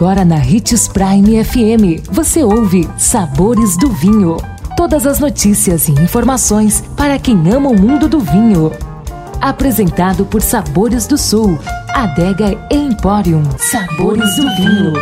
Agora na Ritz Prime FM, você ouve Sabores do Vinho. Todas as notícias e informações para quem ama o mundo do vinho. Apresentado por Sabores do Sul, Adega Emporium. Sabores do Vinho.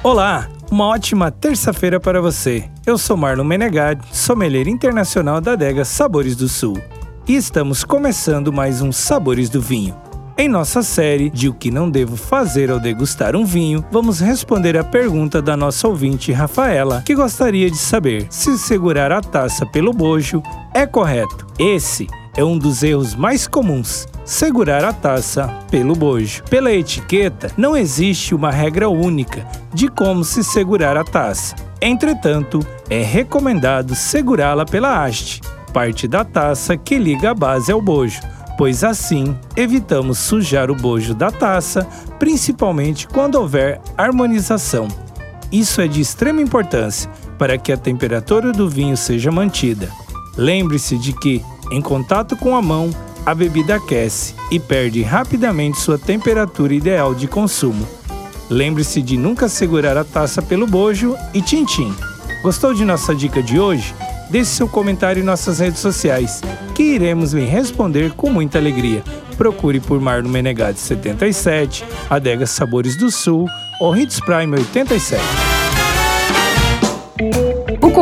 Olá, uma ótima terça-feira para você. Eu sou Marlon Menegade, sommelier internacional da Adega Sabores do Sul. E estamos começando mais um Sabores do Vinho em nossa série de O que não devo fazer ao degustar um vinho, vamos responder a pergunta da nossa ouvinte Rafaela, que gostaria de saber se segurar a taça pelo bojo é correto. Esse é um dos erros mais comuns. Segurar a taça pelo bojo. Pela etiqueta, não existe uma regra única de como se segurar a taça. Entretanto, é recomendado segurá-la pela haste, parte da taça que liga a base ao bojo pois assim evitamos sujar o bojo da taça, principalmente quando houver harmonização. Isso é de extrema importância para que a temperatura do vinho seja mantida. Lembre-se de que, em contato com a mão, a bebida aquece e perde rapidamente sua temperatura ideal de consumo. Lembre-se de nunca segurar a taça pelo bojo e tintim. Gostou de nossa dica de hoje? Deixe seu comentário em nossas redes sociais, que iremos lhe responder com muita alegria. Procure por Marno Menegade 77, Adega Sabores do Sul ou Hits Prime 87